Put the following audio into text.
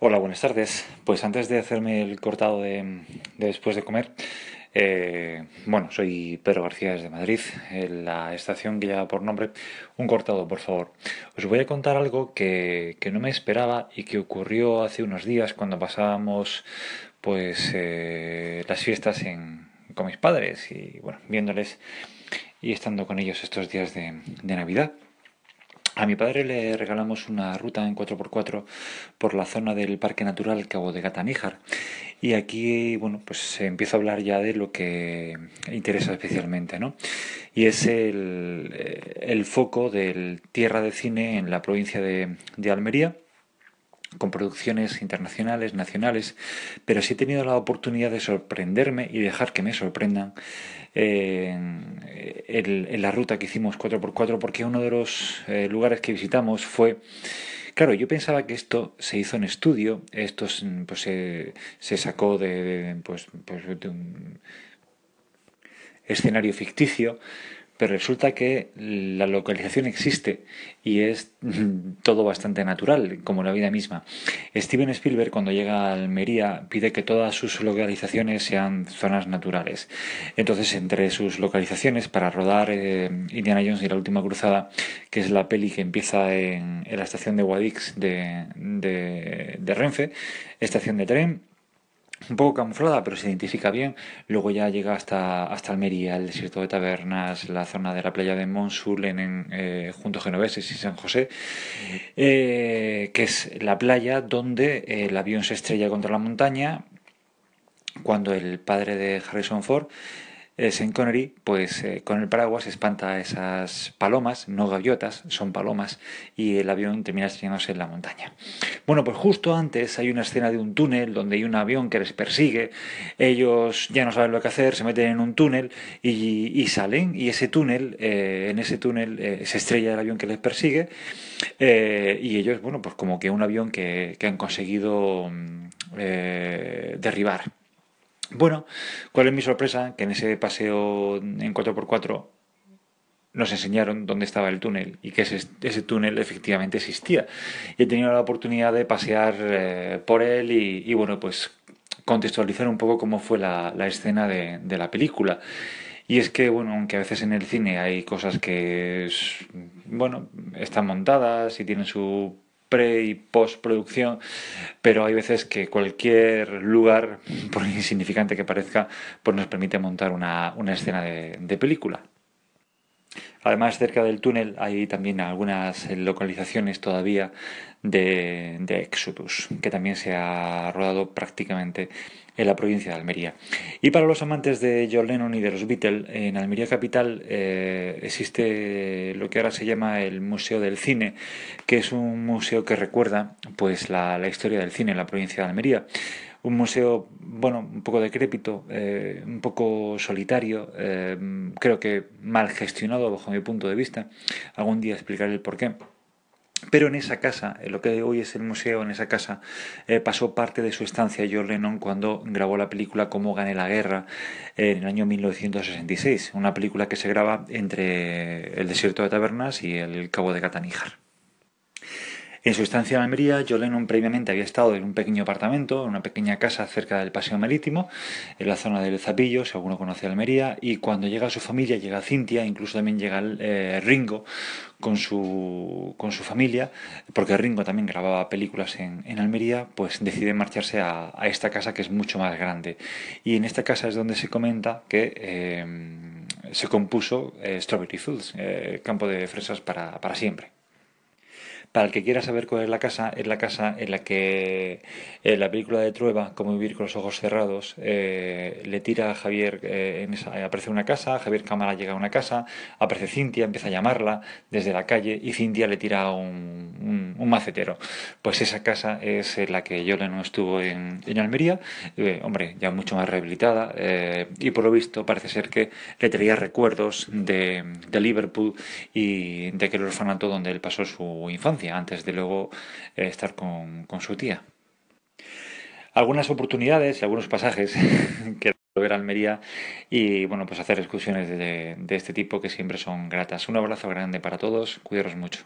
Hola, buenas tardes. Pues antes de hacerme el cortado de, después de comer, eh, bueno, soy Pedro García desde Madrid, en la estación que lleva por nombre Un cortado, por favor. Os voy a contar algo que, no me esperaba y que ocurrió hace unos días cuando pasábamos pues eh, las fiestas con mis padres y bueno, viéndoles y estando con ellos estos días de Navidad. A mi padre le regalamos una ruta en 4x4 por la zona del Parque Natural Cabo de Gataníjar. Y aquí, bueno, pues se empieza a hablar ya de lo que interesa especialmente, ¿no? Y es el, eh, foco del Tierra de Cine en la provincia de Almería con producciones internacionales, nacionales, pero sí he tenido la oportunidad de sorprenderme y dejar que me sorprendan en, la ruta que hicimos 4x4, porque uno de los eh, lugares que visitamos fue... Claro, yo pensaba que esto se hizo en estudio, esto pues, se, sacó de, pues, pues, de un escenario ficticio, pero resulta que la localización existe y es todo bastante natural, como la vida misma. Steven Spielberg, cuando llega a Almería, pide que todas sus localizaciones sean zonas naturales. Entonces, entre sus localizaciones, para rodar eh, Indiana Jones y la última cruzada, que es la peli que empieza en, la estación de Guadix de Renfe, estación de tren, un poco camuflada, pero se identifica bien. Luego ya llega hasta, hasta Almería, el desierto de Tabernas, la zona de la playa de Monsul, en, eh, junto a Genoveses y San José, eh, que es la playa donde el avión se estrella contra la montaña cuando el padre de Harrison Ford Sean Connery, pues eh, con el paraguas espanta esas palomas, no gaviotas, son palomas, y el avión termina estrellándose en la montaña. Bueno, pues justo antes hay una escena de un túnel donde hay un avión que les persigue, ellos ya no saben lo que hacer, se meten en un túnel y, salen, y ese túnel, eh, en ese túnel eh, se estrella el avión que les persigue, y ellos, bueno, pues como que un avión que, que han conseguido mm, derribar. Bueno, ¿cuál es mi sorpresa? Que en ese paseo en 4x4 nos enseñaron dónde estaba el túnel y que ese, túnel efectivamente existía. Y he tenido la oportunidad de pasear eh, por él y, bueno, pues contextualizar un poco cómo fue la, escena de, de, la película. Y es que, bueno, aunque a veces en el cine hay cosas que, bueno, están montadas y tienen su pre y postproducción, pero hay veces que cualquier lugar, por insignificante que parezca, pues nos permite montar una, escena de, película. Además, cerca del túnel hay también algunas localizaciones todavía de Exodus, que también se ha rodado prácticamente en la provincia de Almería. Y para los amantes de John Lennon y de los Beatles, en Almería Capital eh, existe lo que ahora se llama el Museo del Cine, que es un museo que recuerda pues la, historia del cine en la provincia de Almería un museo, bueno, un poco decrépito, eh, un poco solitario, eh, creo que mal gestionado bajo mi punto de vista. Algún día explicaré el porqué. Pero en esa casa, en lo que hoy es el museo, en esa casa, eh, pasó parte de su estancia John Lennon cuando grabó la película Cómo gané la guerra en el año 1966, una película que se graba entre el desierto de Tabernas y el Cabo de Cataníjar. En su estancia en Almería, John Lennon previamente había estado en un pequeño apartamento, en una pequeña casa cerca del Paseo Marítimo, en la zona del Zapillo, si alguno conoce Almería, y cuando llega su familia, llega Cintia, incluso también llega eh, Ringo con su, con su familia, porque Ringo también grababa películas en, Almería, pues decide marcharse a, esta casa que es mucho más grande. Y en esta casa es donde se comenta que... Eh, se compuso eh, Strawberry Fields, campo de fresas para siempre. Para el que quiera saber cuál es la casa, es la casa en la que en eh, la película de Trueba, como vivir con los ojos cerrados, eh, le tira a Javier, eh, en aparece una casa, Javier Cámara llega a una casa, aparece Cintia, empieza a llamarla desde la calle y Cintia le tira un, un, macetero. Pues esa casa es la que yo no estuvo en, en Almería, hombre, ya mucho más rehabilitada y por lo visto parece ser que le traía recuerdos de, de Liverpool y de aquel orfanato donde él pasó su infancia antes de luego eh, estar con, su tía. Algunas oportunidades y algunos pasajes que ver Almería y bueno pues hacer excursiones de, de este tipo que siempre son gratas. Un abrazo grande para todos, cuidaros mucho.